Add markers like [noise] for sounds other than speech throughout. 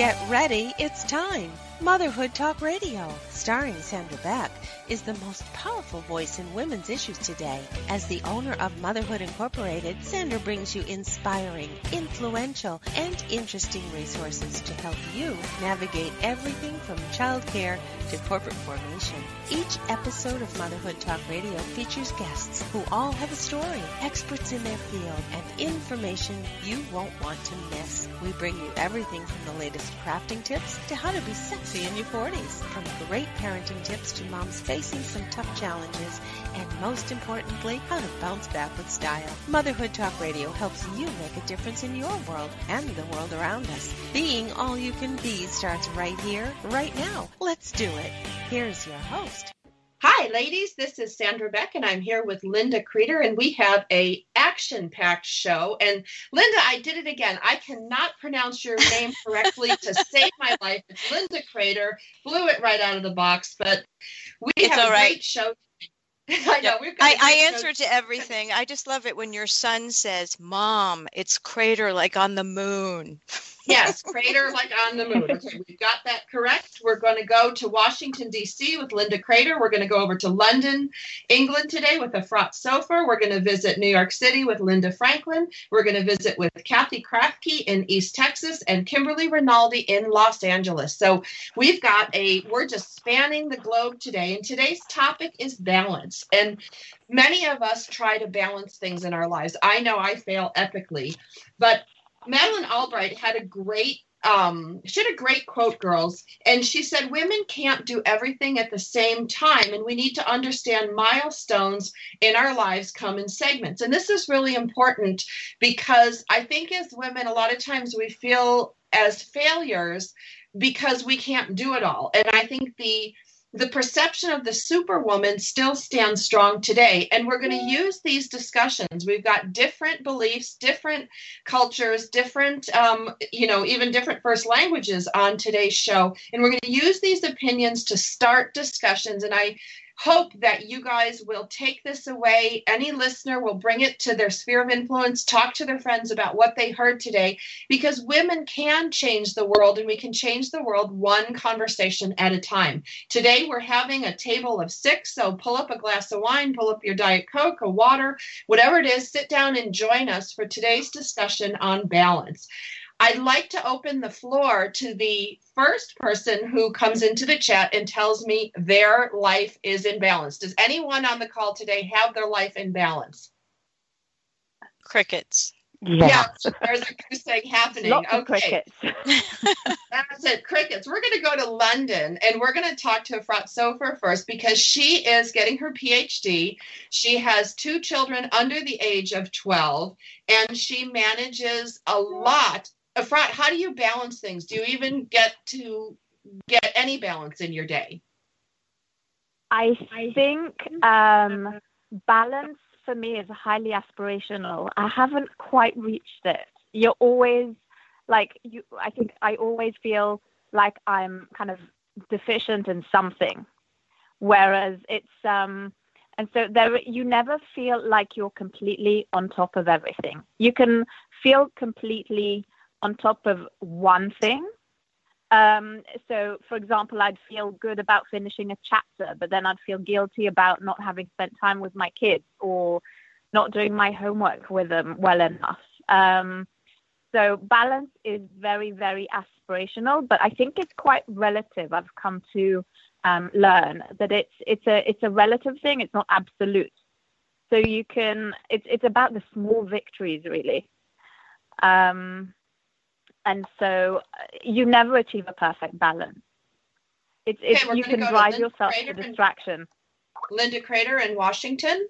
Get ready, it's time. Motherhood Talk Radio, starring Sandra Beck, is the most powerful voice in women's issues today. As the owner of Motherhood Incorporated, Sandra brings you inspiring, influential, and interesting resources to help you navigate everything from childcare to corporate formation. Each episode of Motherhood Talk Radio features guests who all have a story, experts in their field, and information you won't want to miss. We bring you everything from the latest crafting tips to how to be in your 40s, from great parenting tips to moms facing some tough challenges, and most importantly, how to bounce back with style. Motherhood Talk Radio helps you make a difference in your world and the world around us. Being all you can be starts right here, right now. Let's do it. Here's your host. Hi, ladies. This is Sandra Beck, and I'm here with Linda Creeder, and we have a action-packed show. And Linda, I did it again. I cannot pronounce your [laughs] name correctly to save my life. It's Linda Creeder. Blew it right out of the box, but we it's have a right. great show. [laughs] I know. We've got I, I show. answer to everything. I just love it when your son says, Mom, it's crater like on the moon. [laughs] Yes, crater like on the moon. Okay, we've got that correct. We're going to go to Washington, D.C. with Linda Crater. We're going to go over to London, England today with a Efrat Sofer. We're going to visit New York City with Linda Franklin. We're going to visit with Kathy Krafke in East Texas and Kimberly Rinaldi in Los Angeles. So we've got a, we're just spanning the globe today. And today's topic is balance. And many of us try to balance things in our lives. I know I fail epically, but Madeleine Albright had a great um, she had a great quote, girls, and she said, Women can't do everything at the same time, and we need to understand milestones in our lives come in segments. And this is really important because I think as women, a lot of times we feel as failures because we can't do it all. And I think the the perception of the superwoman still stands strong today. And we're going to use these discussions. We've got different beliefs, different cultures, different, um, you know, even different first languages on today's show. And we're going to use these opinions to start discussions. And I hope that you guys will take this away. Any listener will bring it to their sphere of influence, talk to their friends about what they heard today, because women can change the world and we can change the world one conversation at a time. Today, we're having a table of six, so pull up a glass of wine, pull up your Diet Coke, a water, whatever it is, sit down and join us for today's discussion on balance. I'd like to open the floor to the first person who comes into the chat and tells me their life is in balance. Does anyone on the call today have their life in balance? Crickets. Yeah, there's a goose egg happening. Lots of okay, crickets. [laughs] that's it. Crickets. We're going to go to London and we're going to talk to Efrat Sofer first because she is getting her PhD. She has two children under the age of 12 and she manages a lot. Efrat, how do you balance things? Do you even get to get any balance in your day? I think um, balance for me is highly aspirational. I haven't quite reached it. You're always like you. I think I always feel like I'm kind of deficient in something, whereas it's um, and so there you never feel like you're completely on top of everything. You can feel completely on top of one thing. Um, so, for example, I'd feel good about finishing a chapter, but then I'd feel guilty about not having spent time with my kids or not doing my homework with them well enough. Um, so, balance is very, very aspirational, but I think it's quite relative. I've come to um, learn that it's it's a it's a relative thing. It's not absolute. So you can it's it's about the small victories really. Um, and so uh, you never achieve a perfect balance. It's, it's Okay, we're you can go to drive yourself Crater to and- distraction. Linda Crater in Washington.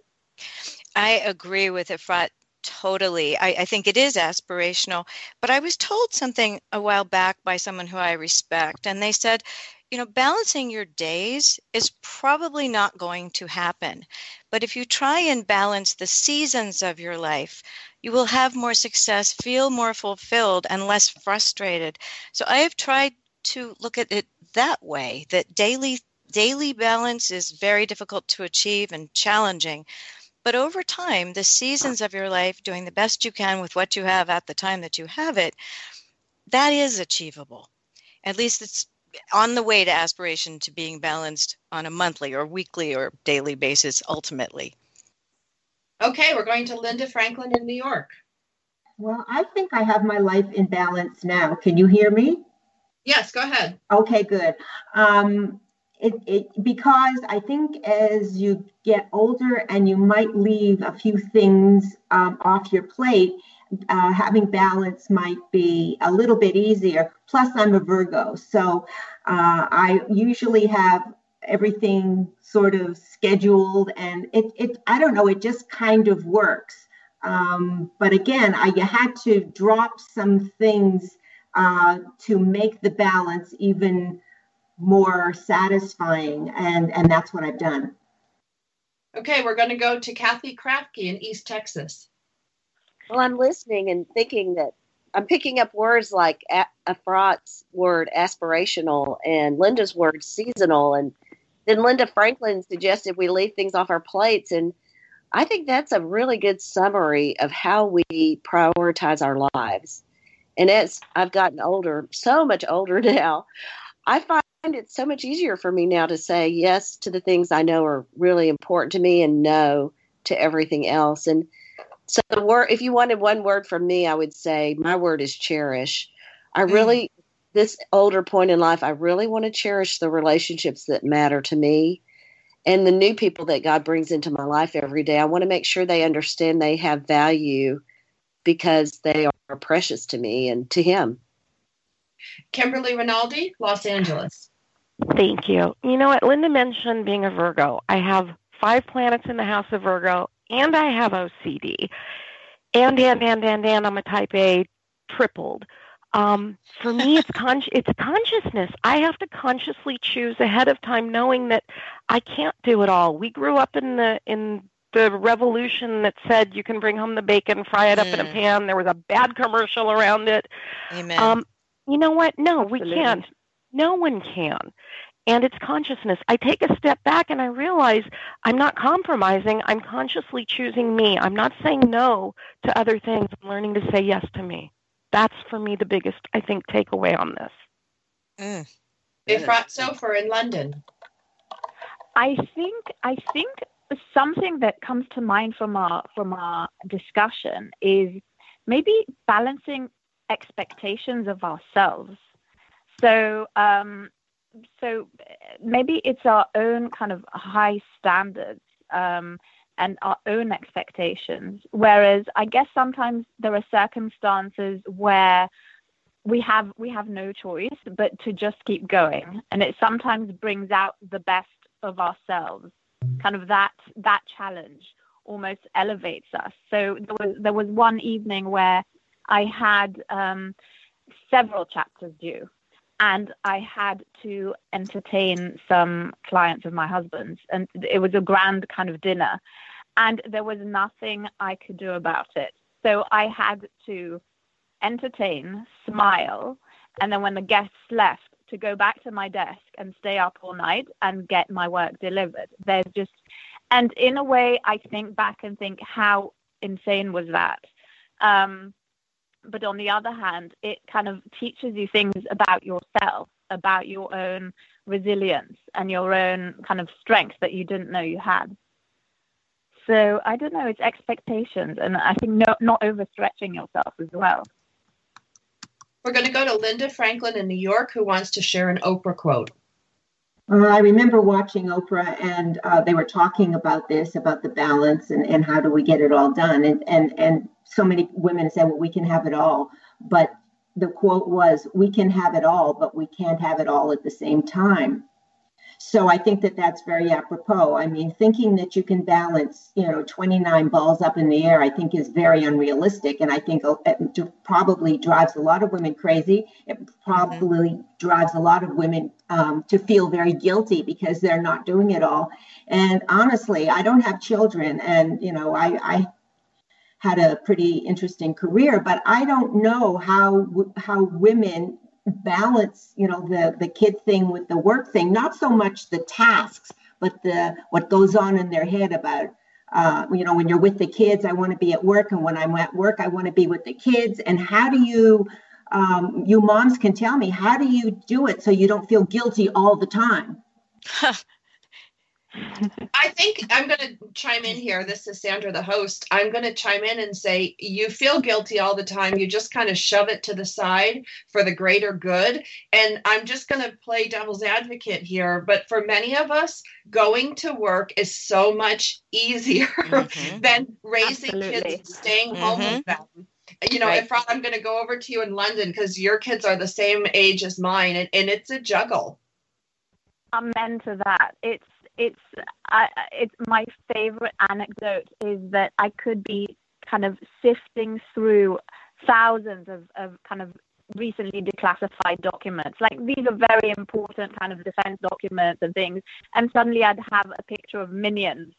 I agree with Efrat totally. I, I think it is aspirational. But I was told something a while back by someone who I respect, and they said, you know, balancing your days is probably not going to happen. But if you try and balance the seasons of your life, you will have more success, feel more fulfilled, and less frustrated. So I have tried to look at it that way that daily daily balance is very difficult to achieve and challenging but over time the seasons of your life doing the best you can with what you have at the time that you have it that is achievable at least it's on the way to aspiration to being balanced on a monthly or weekly or daily basis ultimately. Okay, we're going to Linda Franklin in New York. Well, I think I have my life in balance now. Can you hear me? Yes, go ahead. Okay, good. Um, it, it, because I think as you get older and you might leave a few things um, off your plate, uh, having balance might be a little bit easier. Plus, I'm a Virgo, so uh, I usually have everything sort of scheduled, and it, it I don't know, it just kind of works. Um, but again, I had to drop some things uh, to make the balance even more satisfying, and and that's what I've done. Okay, we're going to go to Kathy Krafke in East Texas. Well, I'm listening and thinking that I'm picking up words like Efrat's word aspirational and Linda's word seasonal, and then Linda Franklin suggested we leave things off our plates, and I think that's a really good summary of how we prioritize our lives. And as I've gotten older, so much older [laughs] now, I find it's so much easier for me now to say yes to the things I know are really important to me and no to everything else. And so the word, if you wanted one word from me, I would say my word is cherish. I mm. really, mm. this older point in life, I really want to cherish the relationships that matter to me and the new people that God brings into my life every day. I want to make sure they understand they have value because they are precious to me and to Him. Kimberly Rinaldi, Los Angeles. Thank you. You know what? Linda mentioned being a Virgo. I have five planets in the house of Virgo, and I have OCD. And, and, and, and, and I'm a type A tripled. Um, for me, it's [laughs] con- it's consciousness. I have to consciously choose ahead of time, knowing that I can't do it all. We grew up in the in the revolution that said you can bring home the bacon, fry it up mm. in a mm. pan. There was a bad commercial around it. Amen. Um, you know what? No, Absolutely. we can't. No one can. And it's consciousness. I take a step back and I realize I'm not compromising. I'm consciously choosing me. I'm not saying no to other things. I'm learning to say yes to me. That's for me the biggest, I think, takeaway on this. Mm. Efrat Sofer in London. I think I think something that comes to mind from our from our discussion is maybe balancing expectations of ourselves. So, um, so maybe it's our own kind of high standards um, and our own expectations. Whereas I guess sometimes there are circumstances where we have we have no choice but to just keep going, and it sometimes brings out the best of ourselves. Kind of that that challenge almost elevates us. So there was there was one evening where I had um, several chapters due, and I had to entertain some clients of my husband's, and it was a grand kind of dinner, and there was nothing I could do about it. So I had to entertain, smile, and then when the guests left, to go back to my desk and stay up all night and get my work delivered. There's just, and in a way, I think back and think, how insane was that? Um, but on the other hand, it kind of teaches you things about yourself, about your own resilience and your own kind of strength that you didn't know you had. So I don't know, it's expectations, and I think no, not overstretching yourself as well. We're going to go to Linda Franklin in New York, who wants to share an Oprah quote. Uh, I remember watching Oprah, and uh, they were talking about this, about the balance, and, and how do we get it all done. And, and and so many women said, "Well, we can have it all," but the quote was, "We can have it all, but we can't have it all at the same time." So I think that that's very apropos. I mean, thinking that you can balance, you know, 29 balls up in the air, I think is very unrealistic. And I think it probably drives a lot of women crazy. It probably mm-hmm. drives a lot of women um, to feel very guilty because they're not doing it all. And honestly, I don't have children. And, you know, I, I had a pretty interesting career, but I don't know how how women balance you know the the kid thing with the work thing not so much the tasks but the what goes on in their head about uh, you know when you're with the kids i want to be at work and when i'm at work i want to be with the kids. And how do you um, you moms can tell me how do you do it so you don't feel guilty all the time [laughs] I think I'm going to chime in here. This is Sandra, the host. I'm going to chime in and say, you feel guilty all the time. You just kind of shove it to the side for the greater good. And I'm just going to play devil's advocate here. But for many of us, going to work is so much easier [laughs] mm-hmm. than raising Absolutely. kids and staying mm-hmm. home with them you know, right. if I'm going to go over to you in London because your kids are the same age as mine, and, and it's a juggle. Amen to that. It's it's I, it's my favorite anecdote is that I could be kind of sifting through thousands of, of kind of recently declassified documents. Like these are very important kind of defense documents and things. And suddenly I'd have a picture of minions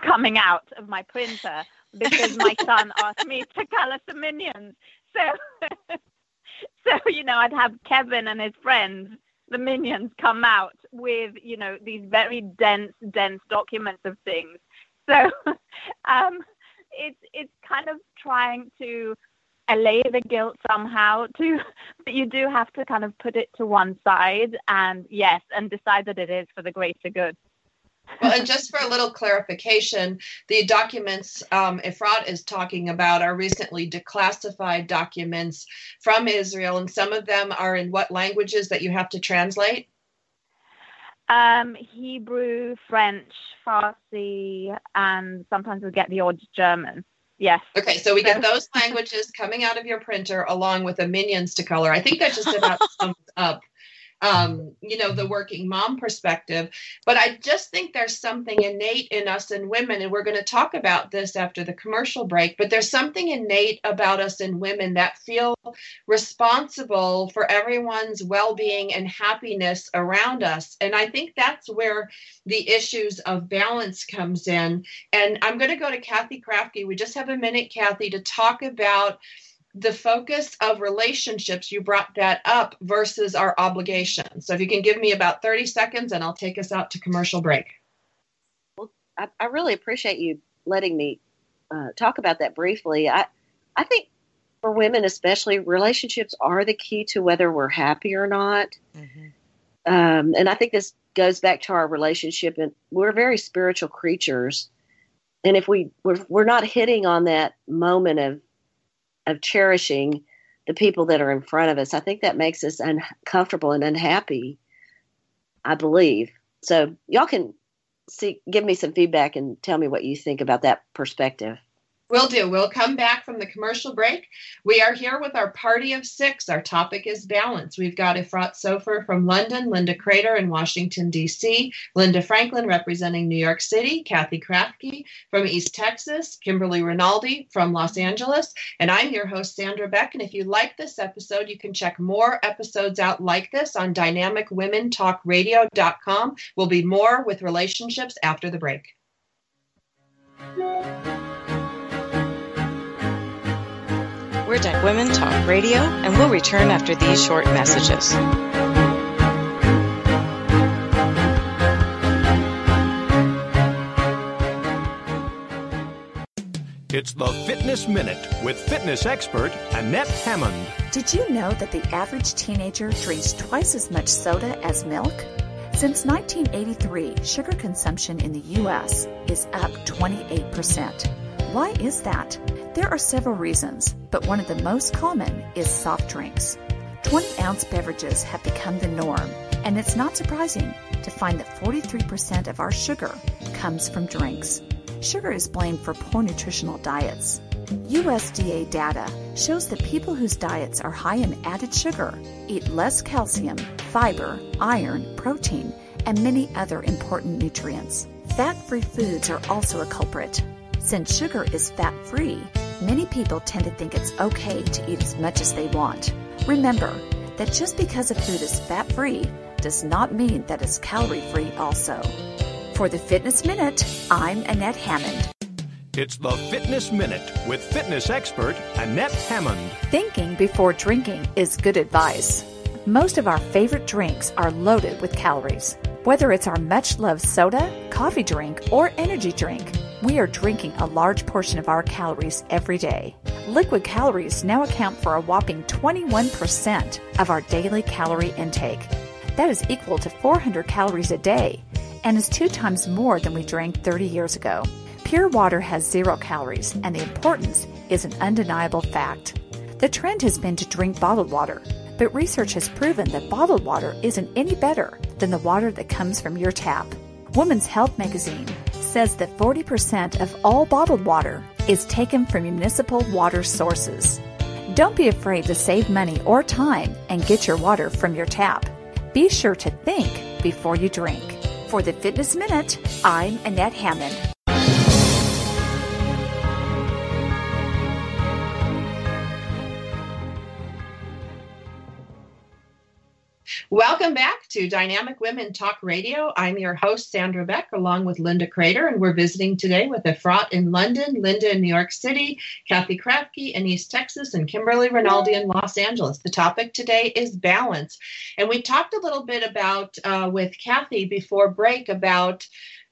coming out of my printer because my [laughs] son asked me to color some minions. So, [laughs] so you know, I'd have Kevin and his friends the minions come out with you know these very dense dense documents of things. [laughs] So um, it's it's kind of trying to allay the guilt somehow to [laughs] but you do have to kind of put it to one side and yes and decide that it is for the greater good well, and just for a little clarification, the documents um, Efrat is talking about are recently declassified documents from Israel, and some of them are in what languages that you have to translate? Um, Hebrew, French, Farsi, and sometimes we get the odd German. Yes. Okay, so we get those languages coming out of your printer along with the minions to color. I think that just about [laughs] sums up um, you know, the working mom perspective. But I just think there's something innate in us and women, and we're going to talk about this after the commercial break. But there's something innate about us and women that feel responsible for everyone's well being and happiness around us. And I think that's where the issues of balance comes in. And I'm going to go to Kathy Krafke. We just have a minute, Kathy, to talk about the focus of relationships, you brought that up versus our obligations. So if you can give me about 30 seconds and I'll take us out to commercial break. Well, I, I really appreciate you letting me uh, talk about that briefly. I, I think for women, especially, relationships are the key to whether we're happy or not. Mm-hmm. Um, and I think this goes back to our relationship, and we're very spiritual creatures. And if we we're, we're not hitting on that moment of of cherishing the people that are in front of us. I think that makes us uncomfortable and unhappy. I believe so. Y'all can see, give me some feedback and tell me what you think about that perspective. Will do. We'll come back from the commercial break. We are here with our party of six. Our topic is balance. We've got Efrat Sofer from London, Linda Crater in Washington, D.C., Linda Franklin representing New York City, Kathy Krafke from East Texas, Kimberly Rinaldi from Los Angeles, and I'm your host, Sandra Beck. And if you like this episode, you can check more episodes out like this on dynamicwomentalkradio.com. We'll be more with relationships after the break. We're at Women Talk Radio, and we'll return after these short messages. It's the Fitness Minute with fitness expert Annette Hammond. Did you know that the average teenager drinks twice as much soda as milk? Since 1983, sugar consumption in the U.S. is up 28%. Why is that? There are several reasons, but one of the most common is soft drinks. 20 ounce beverages have become the norm, and it's not surprising to find that 43% of our sugar comes from drinks. Sugar is blamed for poor nutritional diets. USDA data shows that people whose diets are high in added sugar eat less calcium, fiber, iron, protein, and many other important nutrients. Fat free foods are also a culprit. Since sugar is fat free, many people tend to think it's okay to eat as much as they want. Remember that just because a food is fat free does not mean that it's calorie free also. For the Fitness Minute, I'm Annette Hammond. It's the Fitness Minute with fitness expert Annette Hammond. Thinking before drinking is good advice. Most of our favorite drinks are loaded with calories. Whether it's our much loved soda, coffee drink, or energy drink, we are drinking a large portion of our calories every day. Liquid calories now account for a whopping 21% of our daily calorie intake. That is equal to 400 calories a day and is two times more than we drank 30 years ago. Pure water has zero calories, and the importance is an undeniable fact. The trend has been to drink bottled water, but research has proven that bottled water isn't any better than the water that comes from your tap. Women's Health magazine says that 40% of all bottled water is taken from municipal water sources. Don't be afraid to save money or time and get your water from your tap. Be sure to think before you drink. For the Fitness Minute, I'm Annette Hammond. Welcome back to Dynamic Women Talk Radio. I'm your host, Sandra Beck, along with Linda Crater, and we're visiting today with Efrat in London, Linda in New York City, Kathy Krafke in East Texas, and Kimberly Rinaldi in Los Angeles. The topic today is balance. And we talked a little bit about, uh, with Kathy before break, about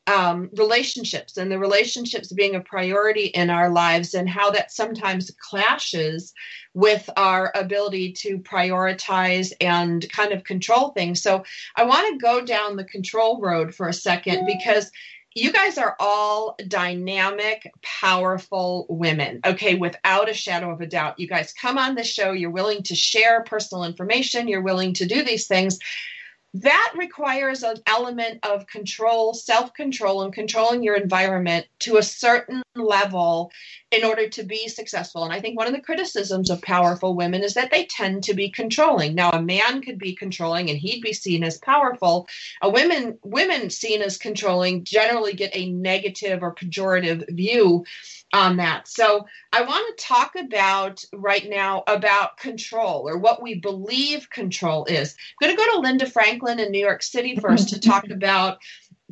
um, relationships and the relationships being a priority in our lives and how that sometimes clashes with our ability to prioritize and kind of control things. So I want to go down the control road for a second because you guys are all dynamic, powerful women, okay, without a shadow of a doubt. You guys come on the show, you're willing to share personal information, you're willing to do these things that requires an element of control, self control, and controlling your environment to a certain level in order to be successful. And I think one of the criticisms of powerful women is that they tend to be controlling. Now, a man could be controlling and he'd be seen as powerful. A women women seen as controlling generally get a negative or pejorative view on that. So I want to talk about right now about control or what we believe control is. I'm going to go to Linda Franklin in New York City first to talk [laughs] about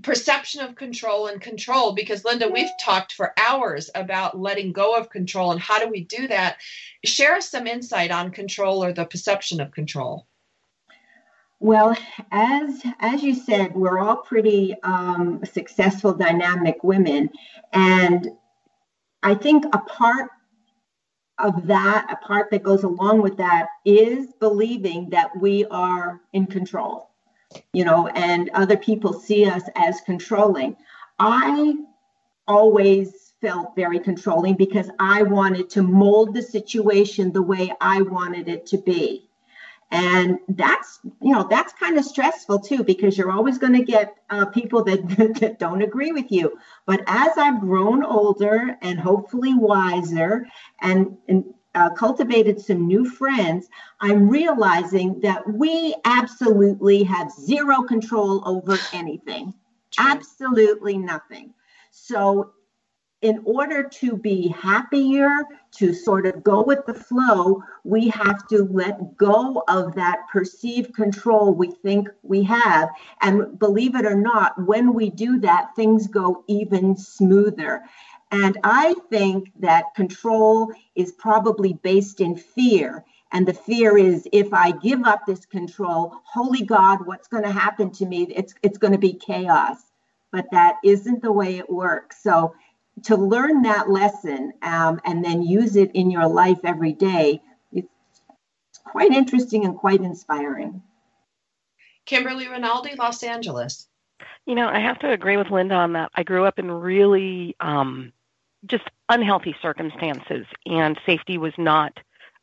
perception of control and control because Linda we've talked for hours about letting go of control and how do we do that share us some insight on control or the perception of control well as as you said we're all pretty um, successful dynamic women and I think a part of that, a part that goes along with that, is believing that we are in control, you know, and other people see us as controlling. I always felt very controlling because I wanted to mold the situation the way I wanted it to be and that's you know that's kind of stressful too because you're always going to get uh, people that, [laughs] that don't agree with you. But as i've grown older and hopefully wiser and, and uh, cultivated some new friends i'm realizing that we absolutely have zero control over anything. Absolutely nothing. So in order to be happier, to sort of go with the flow, we have to let go of that perceived control we think we have. And believe it or not, when we do that, things go even smoother. And I think that control is probably based in fear. And the fear is if I give up this control, holy God, what's going to happen to me? It's, it's going to be chaos. But that isn't the way it works. So to learn that lesson um, and then use it in your life every day, it's quite interesting and quite inspiring. Kimberly Rinaldi, Los Angeles. You know, I have to agree with Linda on that. I grew up in really um, just unhealthy circumstances, and safety was not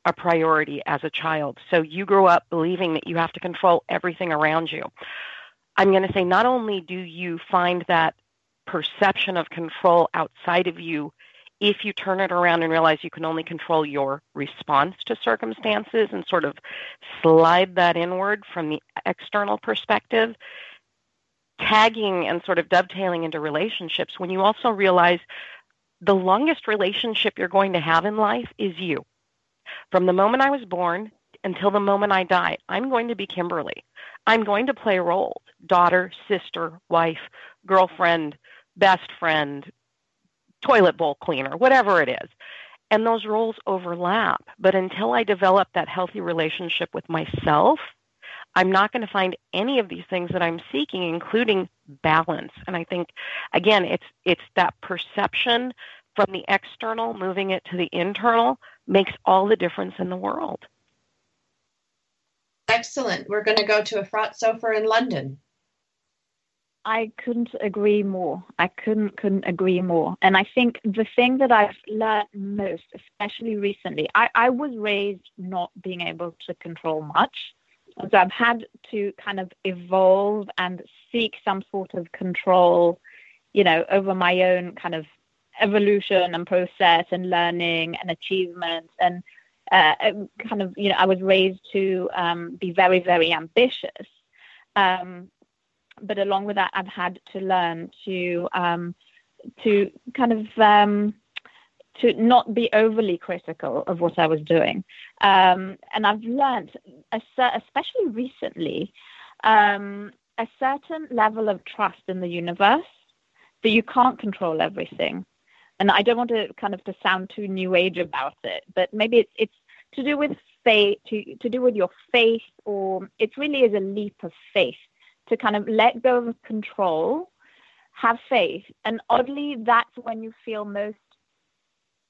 a priority as a child. So you grew up believing that you have to control everything around you. I'm going to say not only do you find that perception of control outside of you if you turn it around and realize you can only control your response to circumstances and sort of slide that inward from the external perspective, tagging and sort of dovetailing into relationships when you also realize the longest relationship you're going to have in life is you. From the moment I was born until the moment I die, I'm going to be Kimberly. I'm going to play roles daughter, sister, wife, girlfriend, best friend, toilet bowl cleaner, whatever it is. And those roles overlap. But until I develop that healthy relationship with myself, I'm not going to find any of these things that I'm seeking, including balance. And I think, again, it's it's that perception from the external, moving it to the internal, makes all the difference in the world. Excellent. We're going to go to Efrat Sofer in London. I couldn't agree more. I couldn't couldn't agree more. And I think the thing that I've learned most, especially recently, I, I was raised not being able to control much. So I've had to kind of evolve and seek some sort of control, you know, over my own kind of evolution and process and learning and achievement and uh, kind of, you know, I was raised to um, be very, very ambitious. Um, but along with that, I've had to learn to um, to kind of um, to not be overly critical of what I was doing. Um, and I've learned, especially recently, um, a certain level of trust in the universe that you can't control everything. And I don't want to kind of to sound too new age about it, but maybe it's it's to do with faith, to to do with your faith, or it really is a leap of faith to kind of let go of control, have faith, and oddly, that's when you feel most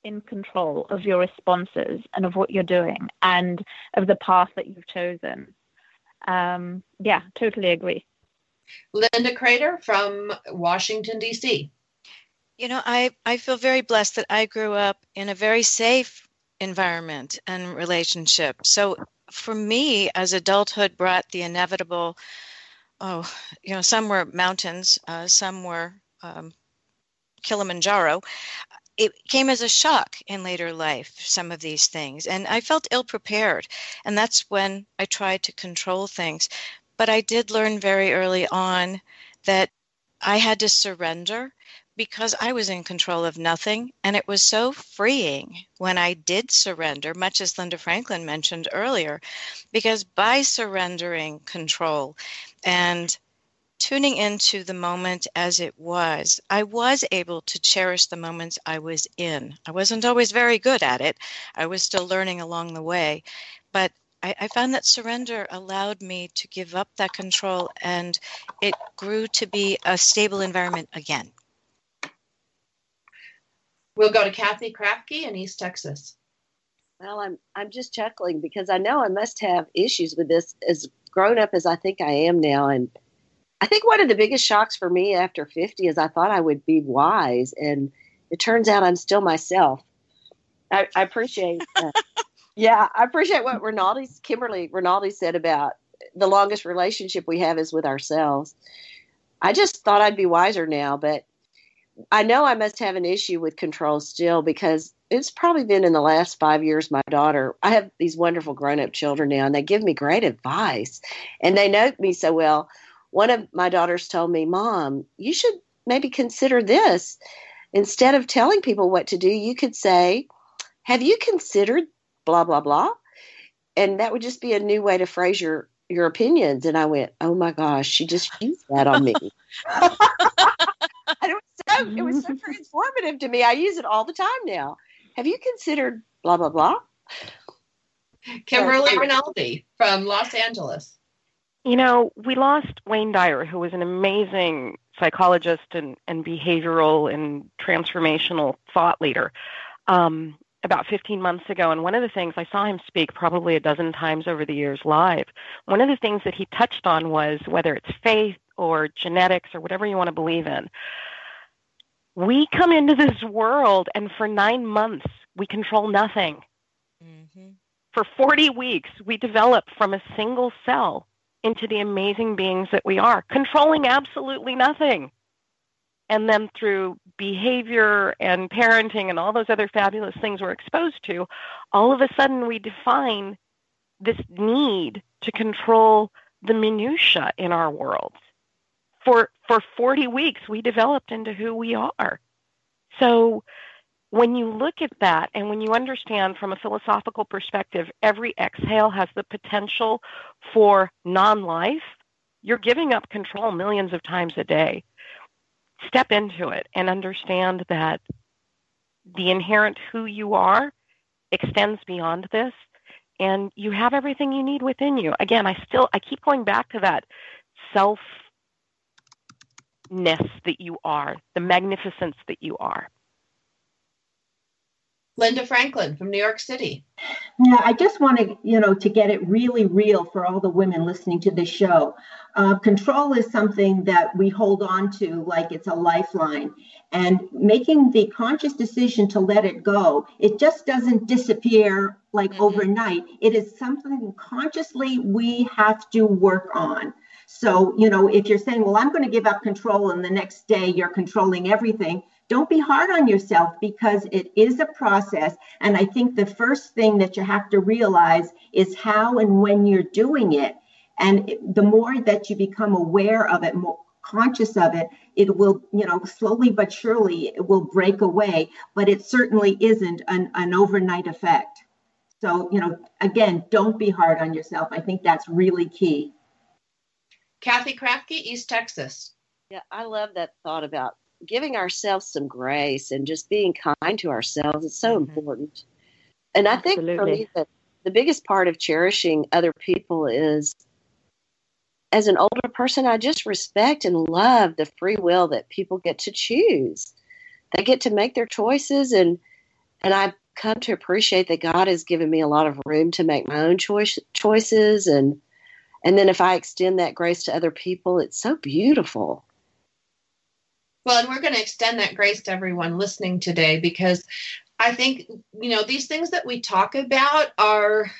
in control of your responses and of what you're doing and of the path that you've chosen. Um, yeah, totally agree. Linda Crater from Washington, D.C. You know, I, I feel very blessed that I grew up in a very safe environment and relationship. So for me, as adulthood brought the inevitable, oh, you know, some were mountains, uh, some were um, Kilimanjaro it came as a shock in later life, some of these things. And I felt ill prepared. And that's when I tried to control things. But I did learn very early on that I had to surrender because I was in control of nothing. And it was so freeing when I did surrender, much as Linda Franklin mentioned earlier, because by surrendering control and tuning into the moment as it was, I was able to cherish the moments I was in. I wasn't always very good at it, I was still learning along the way. But I, I found that surrender allowed me to give up that control and it grew to be a stable environment again. We'll go to Kathy Krafke in East Texas. Well, I'm I'm just chuckling because I know I must have issues with this as grown up as I think I am now and I think one of the biggest shocks for me after 50 is I thought I would be wise, and it turns out I'm still myself. I, I appreciate that. [laughs] yeah, I appreciate what Rinaldi's, Kimberly Rinaldi said about the longest relationship we have is with ourselves. I just thought I'd be wiser now, but I know I must have an issue with control still because it's probably been in the last five years. My daughter, I have these wonderful grown up children now, and they give me great advice and they know me so well one of my daughters told me, Mom, you should maybe consider this. Instead of telling people what to do, you could say, Have you considered blah, blah, blah? And that would just be a new way to phrase your, your opinions. And I went, Oh my gosh, she just used that on me. [laughs] and it was so it was so transformative to me. I use it all the time now. Have you considered blah blah blah? Kimberly Rinaldi from Los Angeles. You know, we lost Wayne Dyer, who was an amazing psychologist and, and behavioral and transformational thought leader, um, about 15 months ago. And one of the things I saw him speak probably a dozen times over the years live. One of the things that he touched on was whether it's faith or genetics or whatever you want to believe in. We come into this world, and for nine months, we control nothing. Mm-hmm. For 40 weeks, we develop from a single cell into the amazing beings that we are, controlling absolutely nothing. And then through behavior and parenting and all those other fabulous things we're exposed to, all of a sudden we define this need to control the minutia in our world. For for 40 weeks we developed into who we are. So when you look at that and when you understand from a philosophical perspective, every exhale has the potential for non life, you're giving up control millions of times a day. Step into it and understand that the inherent who you are extends beyond this. and you have everything you need within you. Again, I still I keep going back to that self that you are, the magnificence that you are. Linda Franklin from New York City. Yeah, I just want to, you know, to get it really real for all the women listening to this show. Uh, control is something that we hold on to like it's a lifeline. And making the conscious decision to let it go, it just doesn't disappear like mm-hmm. overnight. It is something consciously we have to work on. So, you know, if you're saying, well, I'm going to give up control and the next day you're controlling everything, don't be hard on yourself because it is a process. And I think the first thing that you have to realize is how and when you're doing it. And the more that you become aware of it, more conscious of it, it will, you know, slowly but surely it will break away. But it certainly isn't an, an overnight effect. So, you know, again, don't be hard on yourself. I think that's really key. Kathy Krafke, East Texas. Yeah, I love that thought about giving ourselves some grace and just being kind to ourselves is so mm-hmm. important. And I think for me that the biggest part of cherishing other people is as an older person, I just respect and love the free will that people get to choose. They get to make their choices and and I come to appreciate that God has given me a lot of room to make my own choice choices and and then if I extend that grace to other people, it's so beautiful. Well, and we're going to extend that grace to everyone listening today because I think, you know, these things that we talk about are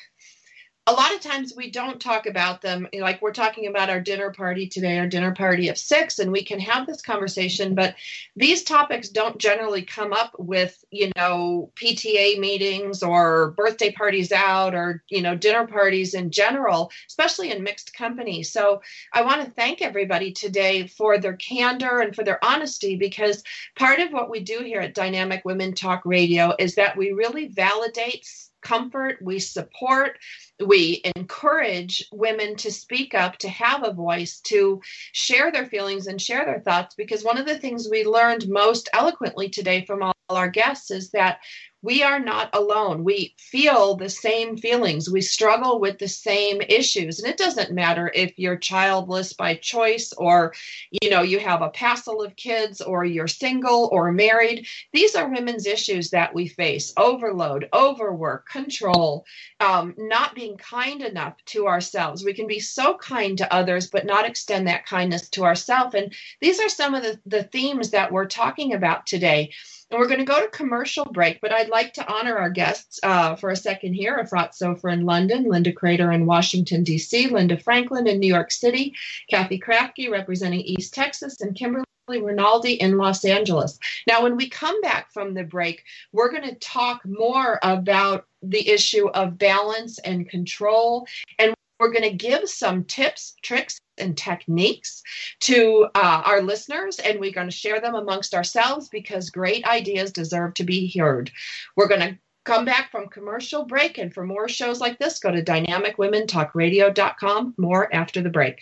a lot of times we don't talk about them like we're talking about our dinner party today our dinner party of six and we can have this conversation but these topics don't generally come up with you know pta meetings or birthday parties out or you know dinner parties in general especially in mixed company. So i want to thank everybody today for their candor and for their honesty because part of what we do here at dynamic women talk radio is that we really validate comfort we support we encourage women to speak up, to have a voice, to share their feelings and share their thoughts. Because one of the things we learned most eloquently today from all our guests is that we are not alone. We feel the same feelings. We struggle with the same issues. And it doesn't matter if you're childless by choice or, you know, you have a passel of kids or you're single or married. These are women's issues that we face overload, overwork, control, um, not being kind enough to ourselves. We can be so kind to others, but not extend that kindness to ourselves. And these are some of the, the themes that we're talking about today. And we're going to go to commercial break, but I'd like to honor our guests uh, for a second here. Efrat Sofer in London, Linda Crater in Washington, D.C., Linda Franklin in New York City, Kathy Krafke representing East Texas, and Kimberly Rinaldi in Los Angeles. Now, when we come back from the break, we're going to talk more about the issue of balance and control. And we're going to give some tips, tricks, and techniques to uh, our listeners, and we're going to share them amongst ourselves because great ideas deserve to be heard. We're going to come back from commercial break, and for more shows like this, go to dynamicwomentalkradio.com. More after the break.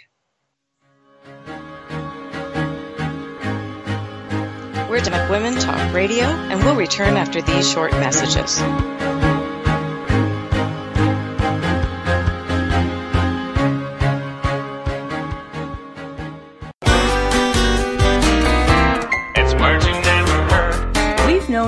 We're Dynamic Women Talk Radio, and we'll return after these short messages.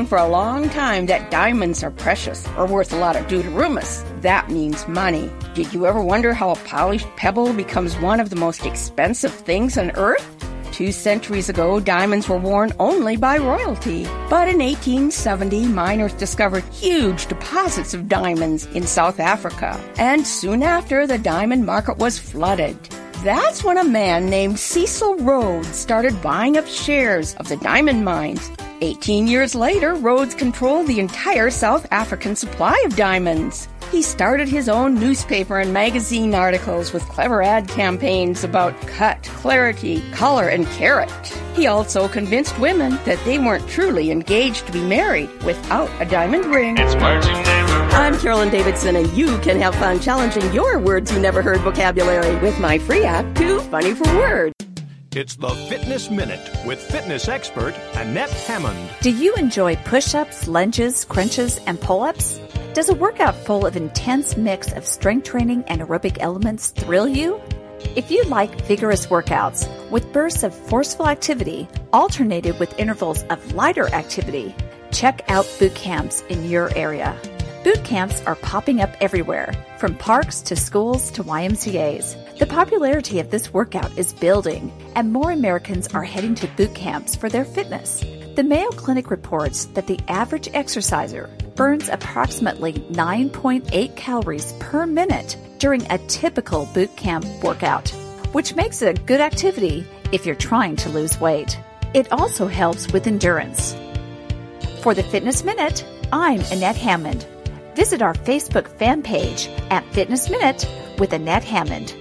For a long time that diamonds are precious or worth a lot of deuterumus. That means money. Did you ever wonder how a polished pebble becomes one of the most expensive things on earth? Two centuries ago, diamonds were worn only by royalty. But in 1870, miners discovered huge deposits of diamonds in South Africa. And soon after, the diamond market was flooded. That's when a man named Cecil Rhodes started buying up shares of the diamond mines 18 years later, Rhodes controlled the entire South African supply of diamonds. He started his own newspaper and magazine articles with clever ad campaigns about cut, clarity, color, and carat. He also convinced women that they weren't truly engaged to be married without a diamond ring. I'm Carolyn Davidson, and you can have fun challenging your words you never heard vocabulary with my free app, Too Funny for Words. It's the Fitness Minute with fitness expert Annette Hammond. Do you enjoy push ups, lunges, crunches, and pull ups? Does a workout full of intense mix of strength training and aerobic elements thrill you? If you like vigorous workouts with bursts of forceful activity alternated with intervals of lighter activity, check out boot camps in your area. Boot camps are popping up everywhere, from parks to schools to YMCAs. The popularity of this workout is building, and more Americans are heading to boot camps for their fitness. The Mayo Clinic reports that the average exerciser burns approximately 9.8 calories per minute during a typical boot camp workout, which makes it a good activity if you're trying to lose weight. It also helps with endurance. For the Fitness Minute, I'm Annette Hammond. Visit our Facebook fan page at Fitness Minute with Annette Hammond.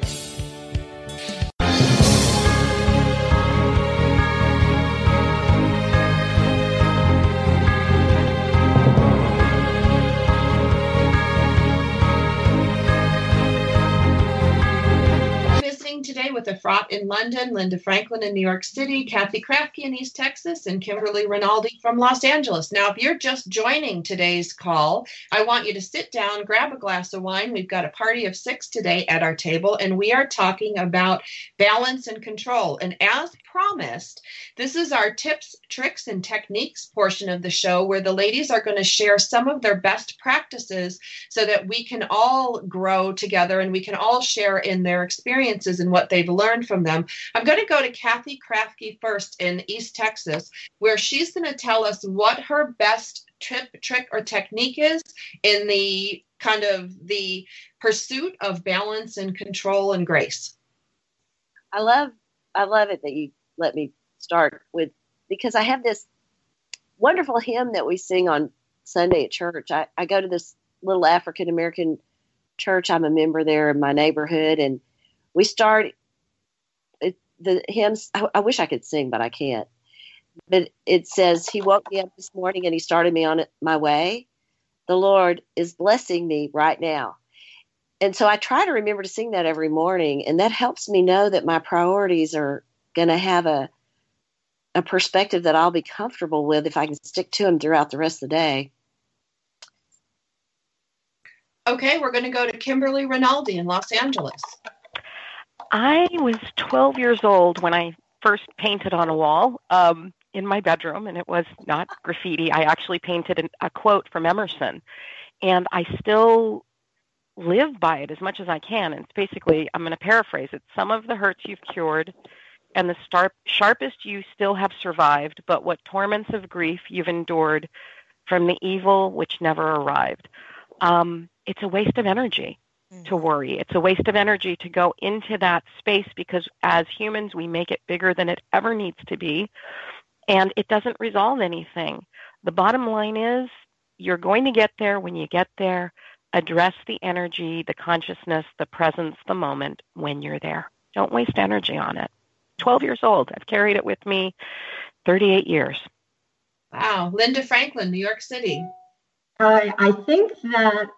With in London, Linda Franklin in New York City, Kathy Krafke in East Texas, and Kimberly Rinaldi from Los Angeles. Now, if you're just joining today's call, I want you to sit down, grab a glass of wine. We've got a party of six today at our table, and we are talking about balance and control. And as promised, this is our tips, tricks, and techniques portion of the show where the ladies are going to share some of their best practices so that we can all grow together and we can all share in their experiences and what they've learned from them. I'm going to go to Kathy Krafke first in East Texas, where she's going to tell us what her best tip, trick, or technique is in the kind of the pursuit of balance and control and grace. I love I love it that you let me start with because I have this wonderful hymn that we sing on Sunday at church. I, I go to this little African American church. I'm a member there in my neighborhood, and we start the hymns. I, I wish I could sing, but I can't. But it says, He woke me up this morning and He started me on my way. The Lord is blessing me right now. And so I try to remember to sing that every morning, and that helps me know that my priorities are going to have a a perspective that I'll be comfortable with if I can stick to them throughout the rest of the day. Okay, we're going to go to Kimberly Rinaldi in Los Angeles. I was 12 years old when I first painted on a wall um, in my bedroom, and it was not graffiti. I actually painted an, a quote from Emerson, and I still live by it as much as I can. And it's basically, I'm going to paraphrase it some of the hurts you've cured and the star- sharpest you still have survived, but what torments of grief you've endured from the evil which never arrived. Um, it's a waste of energy. To worry. It's a waste of energy to go into that space because as humans, we make it bigger than it ever needs to be, and it doesn't resolve anything. The bottom line is you're going to get there when you get there. Address the energy, the consciousness, the presence, the moment when you're there. Don't waste energy on it. 12 years old. I've carried it with me 38 years. Wow. Linda Franklin, New York City. Uh, I think that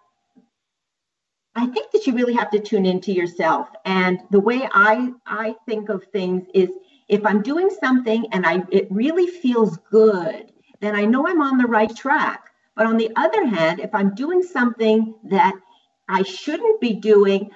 I think that you really have to tune into yourself. And the way I I think of things is if I'm doing something and I it really feels good, then I know I'm on the right track. But on the other hand, if I'm doing something that I shouldn't be doing,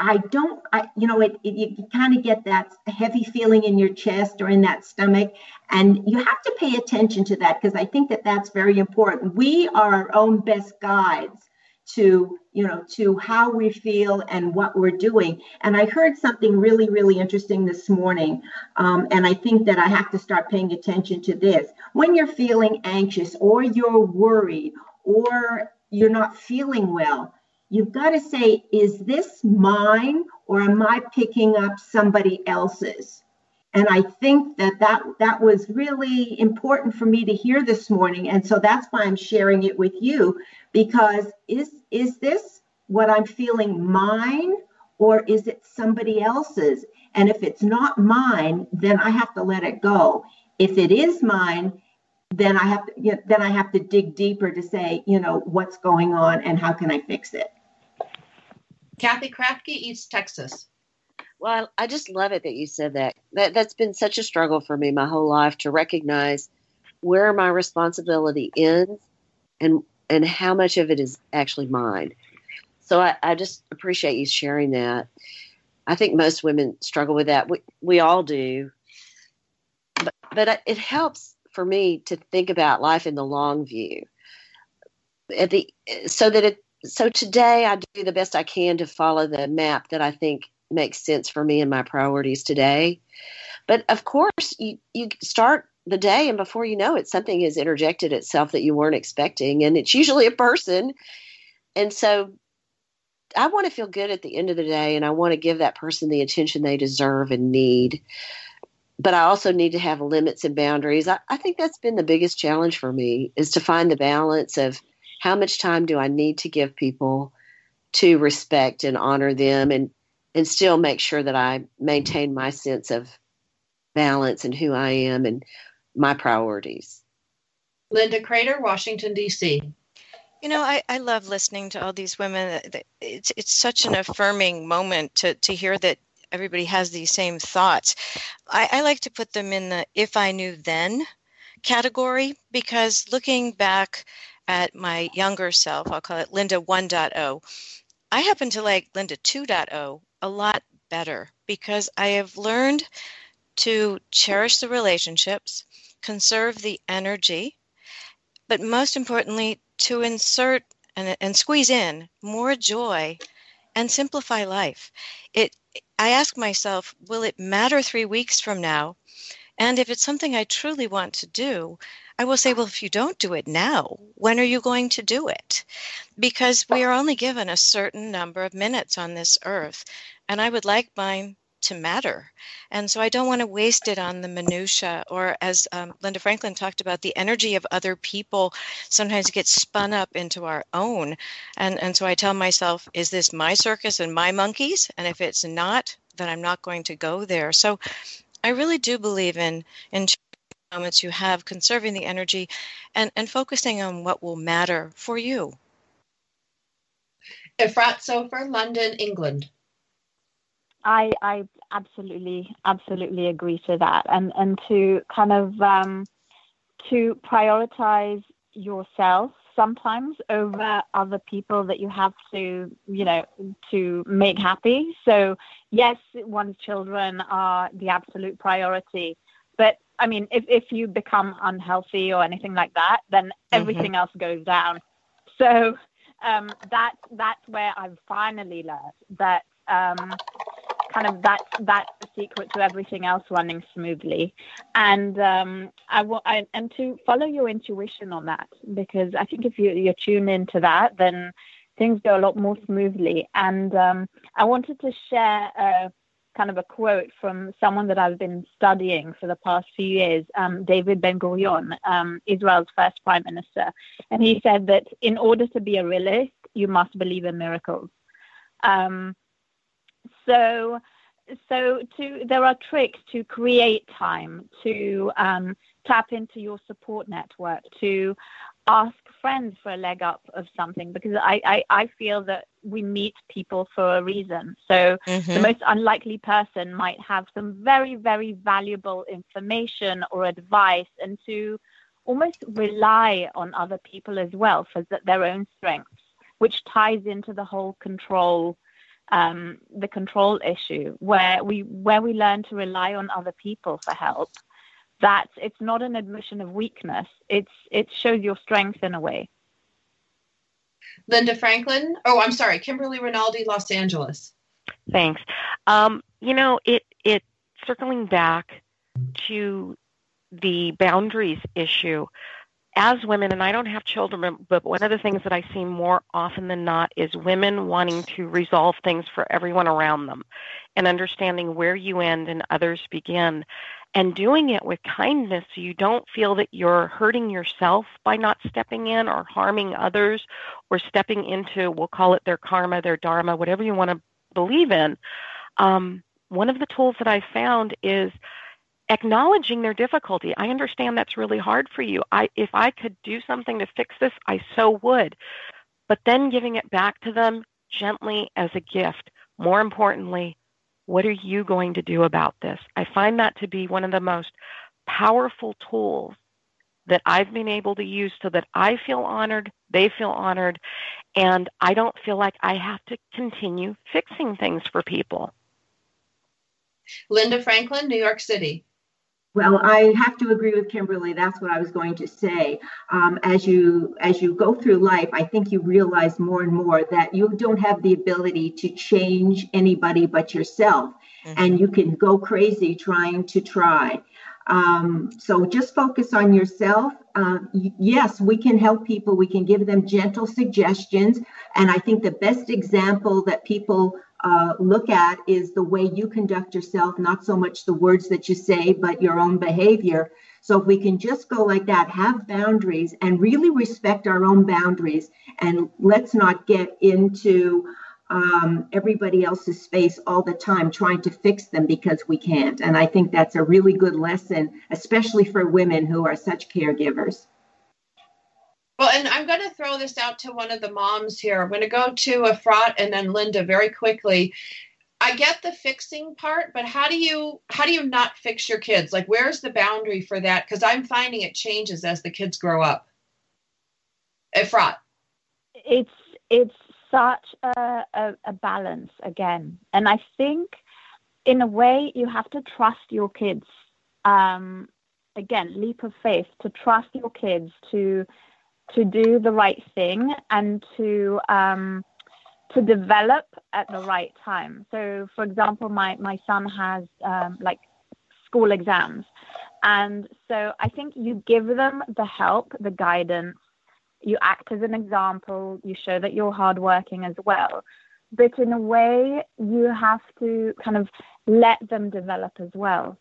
I don't, I, you know, it, it you kind of get that heavy feeling in your chest or in that stomach, and you have to pay attention to that because I think that that's very important. We are our own best guides to, you know, to how we feel and what we're doing. And I heard something really, really interesting this morning, um, and I think that I have to start paying attention to this. When you're feeling anxious or you're worried or you're not feeling well you've got to say, is this mine or am I picking up somebody else's? And I think that, that that was really important for me to hear this morning. And so that's why I'm sharing it with you because is is this what I'm feeling mine or is it somebody else's? And if it's not mine, then I have to let it go. If it is mine, then I have to you know, then I have to dig deeper to say, you know, what's going on and how can I fix it. Kathy Krafke, East Texas. Well, I just love it that you said that. that. That's been such a struggle for me my whole life to recognize where my responsibility ends and and how much of it is actually mine. So I, I just appreciate you sharing that. I think most women struggle with that. We, we all do. But, but it helps for me to think about life in the long view. At the so that it so today I do the best I can to follow the map that I think makes sense for me and my priorities today. But of course, you you start the day and before you know it something has interjected itself that you weren't expecting and it's usually a person. And so I want to feel good at the end of the day and I want to give that person the attention they deserve and need. But I also need to have limits and boundaries. I, I think that's been the biggest challenge for me is to find the balance of how much time do I need to give people to respect and honor them and and still make sure that I maintain my sense of balance and who I am and my priorities. Linda Crater, Washington, D.C. You know, I, I love listening to all these women. It's it's such an affirming moment to to hear that everybody has these same thoughts. I, I like to put them in the if I knew then category because looking back at my younger self, I'll call it Linda 1.0, I happen to like Linda 2.0 a lot better because I have learned to cherish the relationships, conserve the energy, but most importantly, to insert and, and squeeze in more joy and simplify life. It I ask myself, will it matter 3 weeks from now? And if it's something I truly want to do, I will say, well, if you don't do it now, when are you going to do it? Because we are only given a certain number of minutes on this earth, and I would like mine to matter. And so I don't want to waste it on the minutia or as um, Linda Franklin talked about the energy of other people sometimes gets spun up into our own. And and so I tell myself, is this my circus and my monkeys? And if it's not, then I'm not going to go there. So I really do believe in in moments you have conserving the energy and and focusing on what will matter for you. Efrat Sofer, London, England. I I absolutely absolutely agree to that, and and to kind of um, to prioritize yourself sometimes over other people that you have to you know to make happy. So yes, one's children are the absolute priority, but I mean if if you become unhealthy or anything like that, then mm-hmm. everything mm-hmm. else goes down. So um, that that's where I've finally learned that um, kind of that that secret to everything else running smoothly. And um, I, I and to follow your intuition on that because I think if you you tune into that then things go a lot more smoothly. And um, I wanted to share a kind of a quote from someone that I've been studying for the past few years, um, David Ben Gurion, um, Israel's first prime minister, and he said that in order to be a realist, you must believe in miracles. Um, so so to there are tricks to create time to um, tap into your support network to ask friends for a leg up of something because I, I, I feel that we meet people for a reason. So mm-hmm. the most unlikely person might have some very, very valuable information or advice and to almost rely on other people as well for their own strengths, which ties into the whole control um, the control issue, where we where we learn to rely on other people for help. That it's not an admission of weakness. It's it shows your strength in a way. Linda Franklin. Oh, I'm sorry, Kimberly Rinaldi, Los Angeles. Thanks. Um, you know, it it circling back to the boundaries issue as women, and I don't have children, but one of the things that I see more often than not is women wanting to resolve things for everyone around them and understanding where you end and others begin and doing it with kindness so you don't feel that you're hurting yourself by not stepping in or harming others or stepping into, we'll call it their karma, their dharma, whatever you want to believe in. Um, one of the tools that I found is acknowledging their difficulty. I understand that's really hard for you. I if I could do something to fix this, I so would. But then giving it back to them gently as a gift. More importantly, what are you going to do about this? I find that to be one of the most powerful tools that I've been able to use so that I feel honored, they feel honored, and I don't feel like I have to continue fixing things for people. Linda Franklin, New York City. Well, I have to agree with Kimberly. That's what I was going to say. Um, as you as you go through life, I think you realize more and more that you don't have the ability to change anybody but yourself, mm-hmm. and you can go crazy trying to try. Um, so just focus on yourself. Uh, yes, we can help people. We can give them gentle suggestions, and I think the best example that people uh, look at is the way you conduct yourself, not so much the words that you say, but your own behavior. So if we can just go like that, have boundaries and really respect our own boundaries, and let's not get into um, everybody else's space all the time trying to fix them because we can't. And I think that's a really good lesson, especially for women who are such caregivers. Well, and I'm going to throw this out to one of the moms here. I'm going to go to Efrat and then Linda very quickly. I get the fixing part, but how do you how do you not fix your kids? Like, where's the boundary for that? Because I'm finding it changes as the kids grow up. Efrat. It's it's such a, a, a balance again, and I think in a way you have to trust your kids. Um, again, leap of faith to trust your kids to to do the right thing and to um, to develop at the right time. So, for example, my my son has um, like school exams, and so I think you give them the help, the guidance. You act as an example. You show that you're hardworking as well. But in a way, you have to kind of let them develop as well.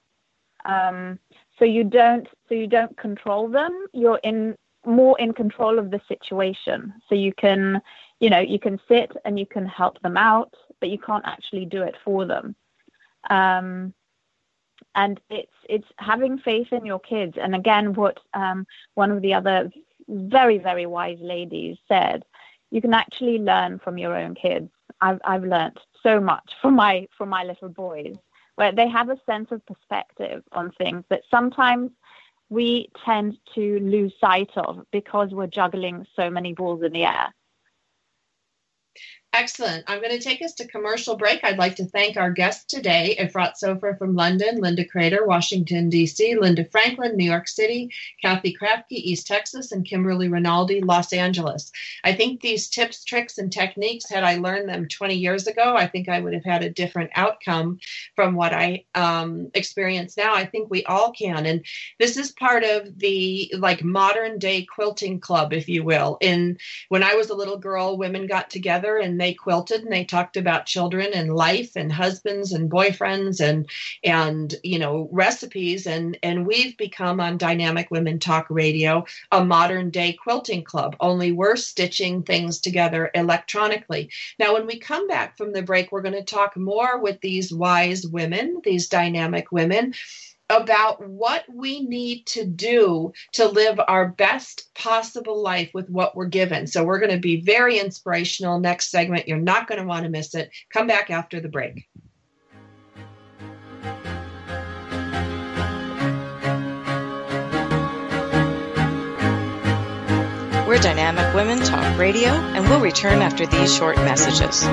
Um, so you don't so you don't control them. You're in more in control of the situation. So you can, you know, you can sit and you can help them out, but you can't actually do it for them. Um, and it's it's having faith in your kids. And again, what um, one of the other very very wise ladies said, you can actually learn from your own kids. I've I've learned so much from my from my little boys, where they have a sense of perspective on things that sometimes we tend to lose sight of because we're juggling so many balls in the air. Excellent. I'm going to take us to commercial break. I'd like to thank our guests today, Efrat Sofer from London, Linda Crater, Washington, D.C., Linda Franklin, New York City, Kathy Krafke, East Texas, and Kimberly Rinaldi, Los Angeles. I think these tips, tricks, and techniques, had I learned them 20 years ago, I think I would have had a different outcome from what I um, experience now. I think we all can. And this is part of the like modern day quilting club, if you will. In when I was a little girl, women got together and they they quilted and they talked about children and life and husbands and boyfriends and and you know recipes and and we've become on Dynamic Women Talk Radio a modern day quilting club. Only we're stitching things together electronically. Now, when we come back from the break, we're going to talk more with these wise women, these dynamic women about what we need to do to live our best possible life with what we're given. So, we're going to be very inspirational next segment. You're not going to want to miss it. Come back after the break. We're Dynamic Women Talk Radio, and we'll return after these short messages.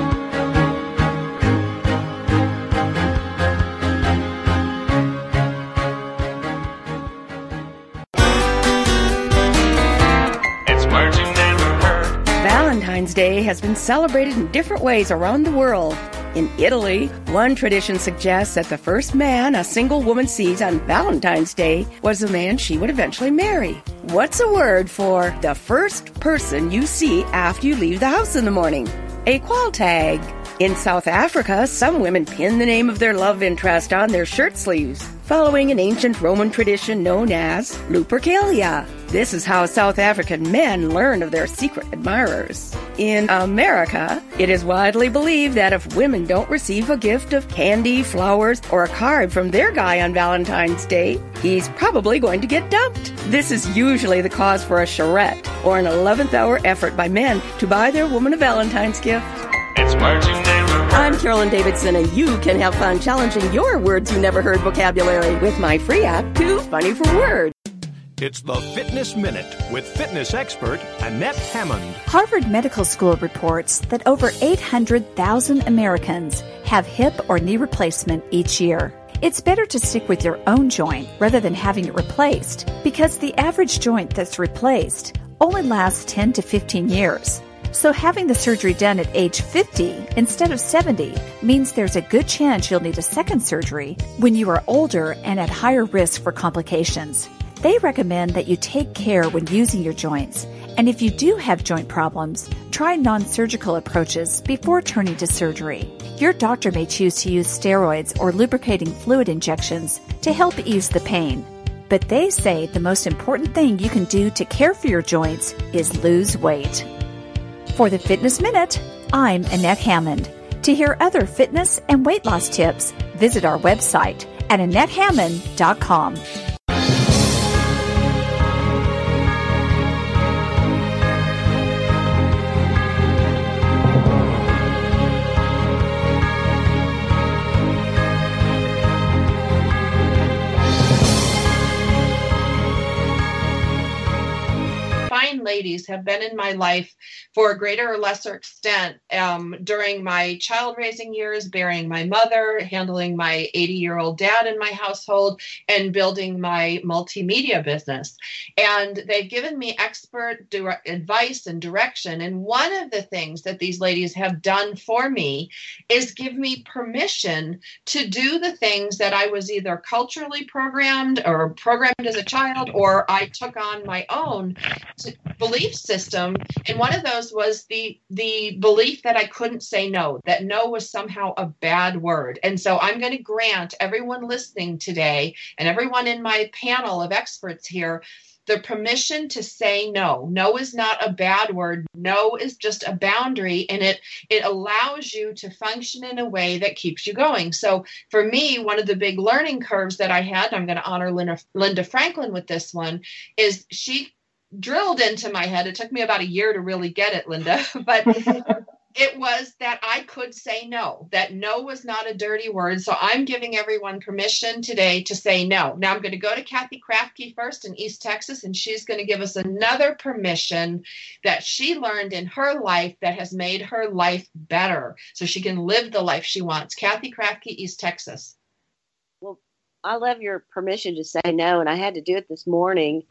Day has been celebrated in different ways around the world. In Italy, one tradition suggests that the first man a single woman sees on Valentine's Day was the man she would eventually marry. What's a word for the first person you see after you leave the house in the morning? A qualtagh. In South Africa, some women pin the name of their love interest on their shirt sleeves, following an ancient Roman tradition known as Lupercalia. This is how South African men learn of their secret admirers. In America, it is widely believed that if women don't receive a gift of candy, flowers, or a card from their guy on Valentine's Day, he's probably going to get dumped. This is usually the cause for a charrette or an 11th hour effort by men to buy their woman a Valentine's gift. It's marching I'm Carolyn Davidson, and you can have fun challenging your words you never heard vocabulary with my free app, Too Funny for Words. It's the Fitness Minute with fitness expert Annette Hammond. Harvard Medical School reports that over 800,000 Americans have hip or knee replacement each year. It's better to stick with your own joint rather than having it replaced because the average joint that's replaced only lasts 10 to 15 years. So having the surgery done at age 50 instead of 70 means there's a good chance you'll need a second surgery when you are older and at higher risk for complications. They recommend that you take care when using your joints, and if you do have joint problems, try non surgical approaches before turning to surgery. Your doctor may choose to use steroids or lubricating fluid injections to help ease the pain. But they say the most important thing you can do to care for your joints is lose weight. For the Fitness Minute, I'm Annette Hammond. To hear other fitness and weight loss tips, visit our website at AnnetteHammond.com. have been in my life for a greater or lesser extent um, during my child raising years, bearing my mother, handling my 80 year old dad in my household, and building my multimedia business. And they've given me expert advice and direction. And one of the things that these ladies have done for me is give me permission to do the things that I was either culturally programmed or programmed as a child or I took on my own to, belief system and one of those was the the belief that i couldn't say no that no was somehow a bad word. And so i'm going to grant everyone listening today and everyone in my panel of experts here the permission to say no. No is not a bad word. No is just a boundary and it it allows you to function in a way that keeps you going. So for me one of the big learning curves that i had i'm going to honor linda, linda franklin with this one is she drilled into my head. It took me about a year to really get it, Linda, [laughs] but [laughs] it was that I could say no, that no was not a dirty word. So I'm giving everyone permission today to say no. Now I'm going to go to Kathy Krafke first in East Texas, and she's going to give us another permission that she learned in her life that has made her life better so she can live the life she wants. Kathy Krafke, East Texas. Well, I love your permission to say no, and I had to do it this morning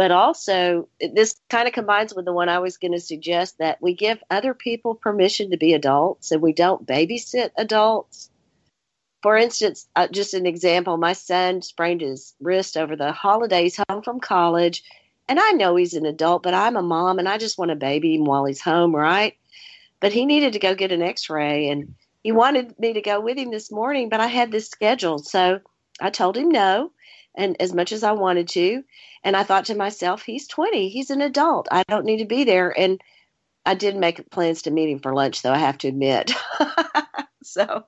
but also this kind of combines with the one I was going to suggest that we give other people permission to be adults and we don't babysit adults. For instance, uh, just an example, my son sprained his wrist over the holidays home from college, and I know he's an adult, but I'm a mom and I just want to baby him while he's home, right? But he needed to go get an x-ray and he wanted me to go with him this morning, but I had this scheduled. So I told him no, and as much as I wanted to. And I thought to myself, he's 20, he's an adult. I don't need to be there. And I did make plans to meet him for lunch, though, I have to admit. [laughs] so.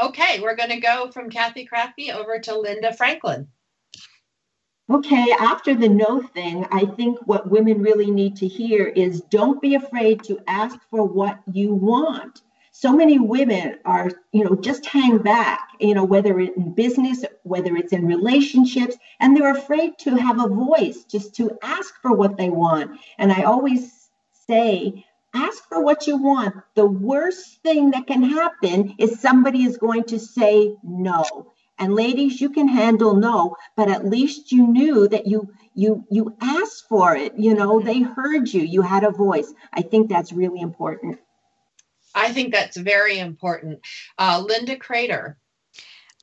Okay, we're going to go from Kathy Krafke over to Linda Franklin. Okay, after the no thing, I think what women really need to hear is don't be afraid to ask for what you want so many women are you know just hang back you know whether it's in business whether it's in relationships and they're afraid to have a voice just to ask for what they want. And i always say ask for what you want. The worst thing that can happen is somebody is going to say no. And ladies you can handle no but at least you knew that you you you asked for it you know mm-hmm. they heard you you had a voice. I think that's really important I think that's very important. Uh, Linda Crater.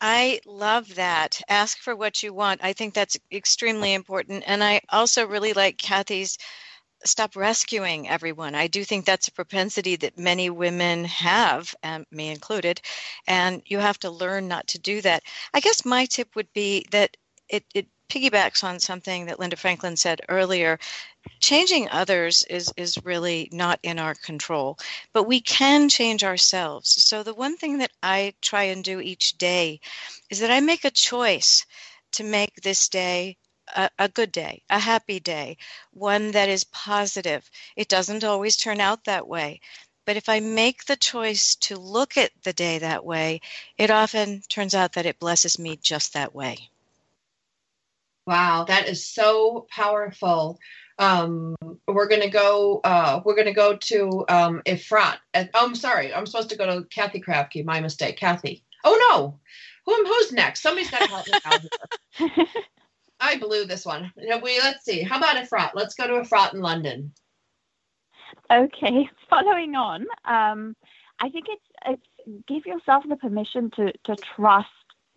I love that. Ask for what you want. I think that's extremely important. And I also really like Kathy's stop rescuing everyone. I do think that's a propensity that many women have, me included, and you have to learn not to do that. I guess my tip would be that it, it piggybacks on something that Linda Franklin said earlier. Changing others is, is really not in our control, but we can change ourselves. So, the one thing that I try and do each day is that I make a choice to make this day a, a, good day, a happy day, one that is positive. It doesn't always turn out that way. But if I make the choice to look at the day that way, it often turns out that it blesses me just that way. Wow, that is so powerful. Um, we're gonna go. Uh, we're gonna go to um, Efrat. Uh, oh, I'm sorry. I'm supposed to go to Kathy Krafke. My mistake, Kathy. Oh no, Who, who's next? Somebody's got to help me out here. [laughs] I blew this one. We let's see. How about Efrat? Let's go to Efrat in London. Okay, [laughs] following on. Um, I think it's it's give yourself the permission to to trust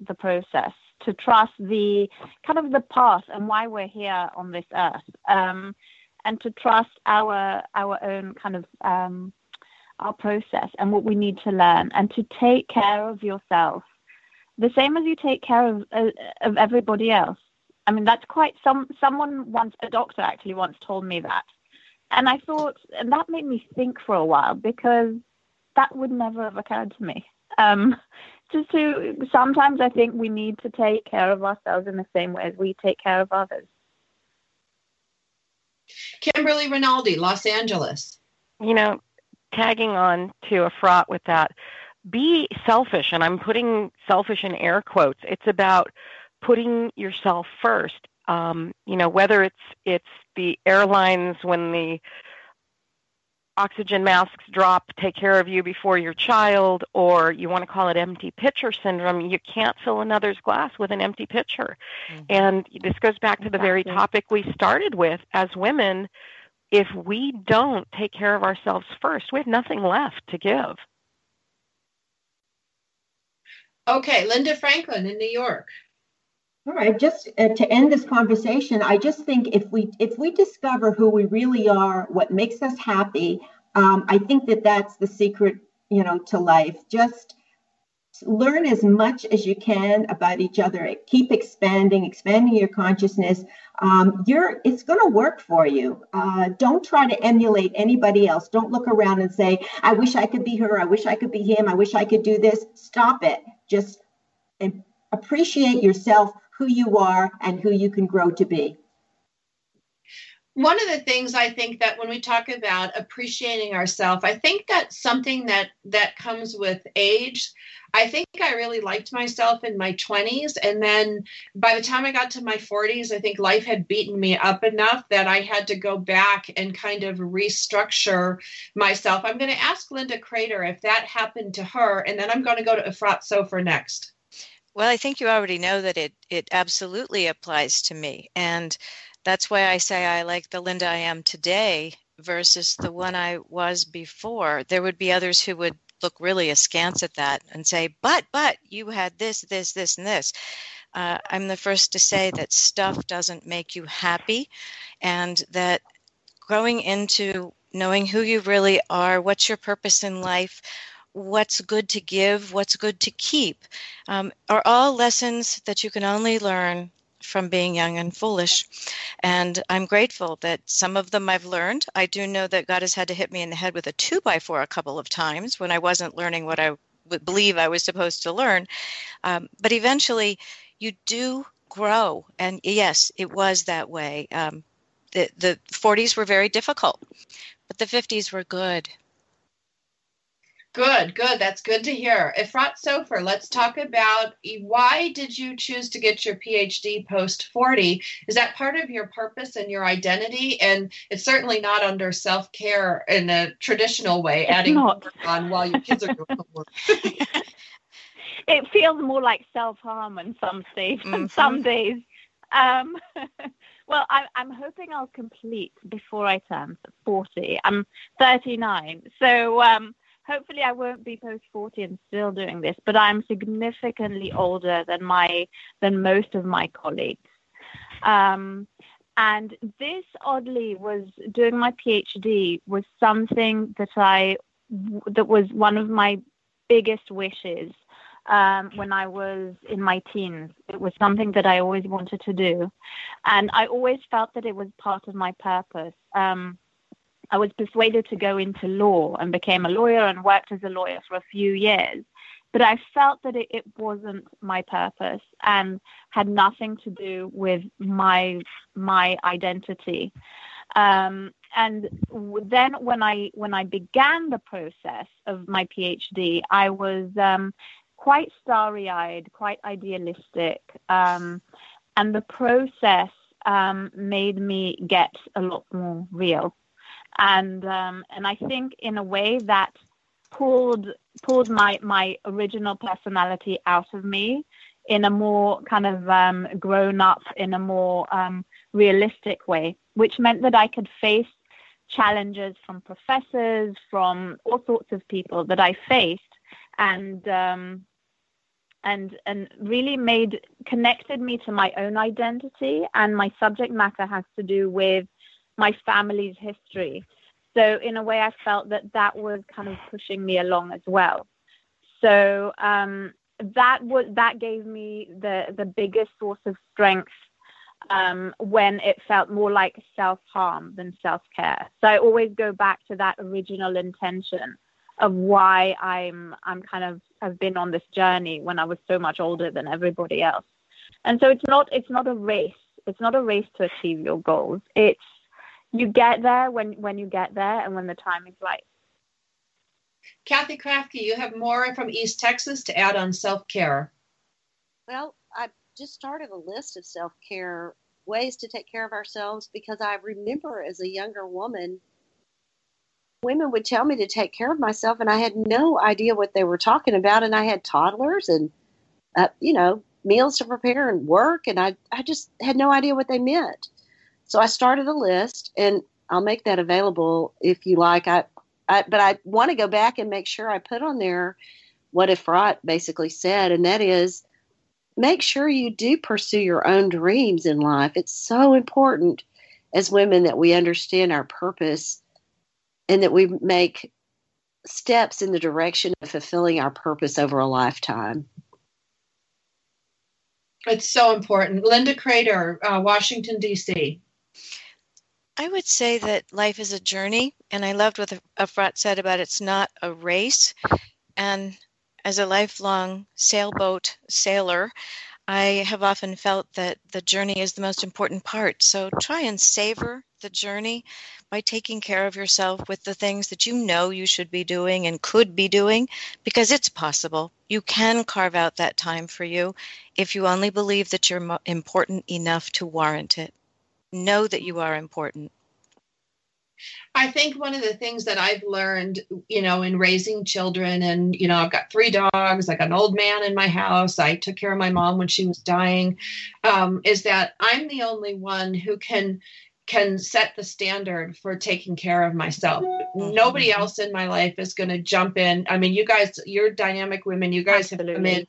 the process to trust the kind of the path and why we're here on this earth, um, and to trust our our own kind of um, our process and what we need to learn, and to take care of yourself, the same as you take care of uh, of everybody else. I mean, that's quite some someone once a doctor actually once told me that, and I thought, and that made me think for a while because that would never have occurred to me. Um, just to sometimes I think we need to take care of ourselves in the same way as we take care of others. Kimberly Rinaldi, Los Angeles. You know, tagging on to Efrat with that, be selfish, and I'm putting selfish in air quotes. It's about putting yourself first. Um, you know, whether it's it's the airlines when the oxygen masks drop, take care of you before your child, or you want to call it empty pitcher syndrome, you can't fill another's glass with an empty pitcher. Mm-hmm. And this goes back to the very topic we started with as women. If we don't take care of ourselves first, we have nothing left to give. Okay, Linda Franklin in New York. All right, just uh, to end this conversation, I just think if we if we discover who we really are, what makes us happy, um, I think that that's the secret, you know, to life. Just learn as much as you can about each other. Keep expanding, expanding your consciousness. Um, you're it's going to work for you. Uh, don't try to emulate anybody else. Don't look around and say, "I wish I could be her. I wish I could be him. I wish I could do this." Stop it. Just appreciate yourself who you are and who you can grow to be. One of the things I think that when we talk about appreciating ourselves, I think that's something that that comes with age. I think I really liked myself in my 20s. And then by the time I got to my 40s, I think life had beaten me up enough that I had to go back and kind of restructure myself. I'm going to ask Linda Crater if that happened to her, and then I'm going to go to Efrat Sofer next. Well, I think you already know that it it absolutely applies to me, and that's why I say I like the Linda I am today versus the one I was before. There would be others who would look really askance at that and say, "But, but you had this, this, this, and this." Uh, I'm the first to say that stuff doesn't make you happy, and that growing into knowing who you really are, what's your purpose in life, what's good to give, what's good to keep, um, are all lessons that you can only learn from being young and foolish. And I'm grateful that some of them I've learned. I do know that God has had to hit me in the head with a two by four a couple of times when I wasn't learning what I would believe I was supposed to learn. Um, but eventually, you do grow. And yes, it was that way. Um, the, the 40s were very difficult, but the 50s were good. Good, good. That's good to hear. Efrat Sofer, let's talk about why did you choose to get your PhD post 40? Is that part of your purpose and your identity? And it's certainly not under self care in a traditional way, it's adding not. [laughs] on while your kids are doing homework. [laughs] it feels more like self harm on some days. Mm-hmm. Some days. Um, [laughs] well, I, I'm hoping I'll complete before I turn 40. I'm 39, so. Um, hopefully I won't be post 40 and still doing this, but I'm significantly older than my than most of my colleagues. Um, and this oddly was doing my PhD was something that I that was one of my biggest wishes um, when I was in my teens. It was something that I always wanted to do, and I always felt that it was part of my purpose. Um, I was persuaded to go into law and became a lawyer and worked as a lawyer for a few years. But I felt that it, it wasn't my purpose and had nothing to do with my my identity. Um, and then when I when I began the process of my PhD, I was um, quite starry-eyed, quite idealistic, um, and the process um, made me get a lot more real. And um, and I think in a way that pulled pulled my my original personality out of me in a more kind of um, grown up, in a more um, realistic way, which meant that I could face challenges from professors, from all sorts of people that I faced, and um, and and really made connected me to my own identity. And my subject matter has to do with my family's history so in a way i felt that that was kind of pushing me along as well so um, that was that gave me the the biggest source of strength um, when it felt more like self harm than self care. So I always go back to that original intention of why I'm I'm kind of have been on this journey when I was so much older than everybody else. And so it's not it's not a race. It's not a race to achieve your goals. It's you get there when when you get there and when the time is right. Kathy Krafke, you have more from East Texas to add on self care. Well, I just started a list of self care ways to take care of ourselves because I remember as a younger woman women would tell me to take care of myself and i had no idea what they were talking about and i had toddlers and uh, you know meals to prepare and work and I, I just had no idea what they meant so i started a list and i'll make that available if you like i, I but i want to go back and make sure i put on there what Efrat basically said and that is make sure you do pursue your own dreams in life it's so important as women that we understand our purpose and that we make steps in the direction of fulfilling our purpose over a lifetime. It's so important. Linda Crater, uh, Washington, D.C. I would say that life is a journey, and I loved what Efrat said about it's not a race. And as a lifelong sailboat sailor, I have often felt that the journey is the most important part. So try and savor the journey by taking care of yourself with the things that you know you should be doing and could be doing because it's possible. You can carve out that time for you if you only believe that you're important enough to warrant it. Know that you are important. I think one of the things that I've learned, you know, in raising children, and, you know, I've got three dogs, I got an old man in my house, I took care of my mom when she was dying, um, is that I'm the only one who can can set the standard for taking care of myself. Mm-hmm. Nobody else in my life is going to jump in. I mean, you guys, you're dynamic women. You guys Absolutely. have come in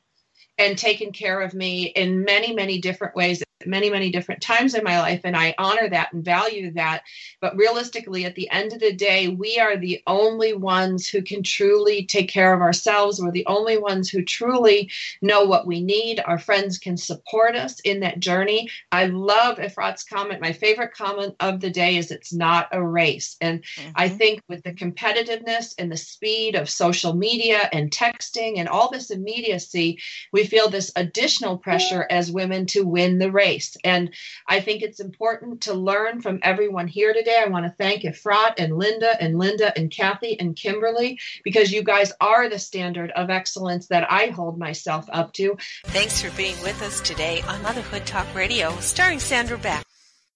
and taken care of me in many, many different ways many, many different times in my life, and I honor that and value that. But realistically, at the end of the day, we are the only ones who can truly take care of ourselves. We're the only ones who truly know what we need. Our friends can support us in that journey. I love Efrat's comment. My favorite comment of the day is it's not a race. And mm-hmm. I think with the competitiveness and the speed of social media and texting and all this immediacy, we feel this additional pressure as women to win the race place. And I think it's important to learn from everyone here today. I want to thank Efrat and Linda and Linda and Kathy and Kimberly because you guys are the standard of excellence that I hold myself up to. Thanks for being with us today on Motherhood Talk Radio, starring Sandra Beck.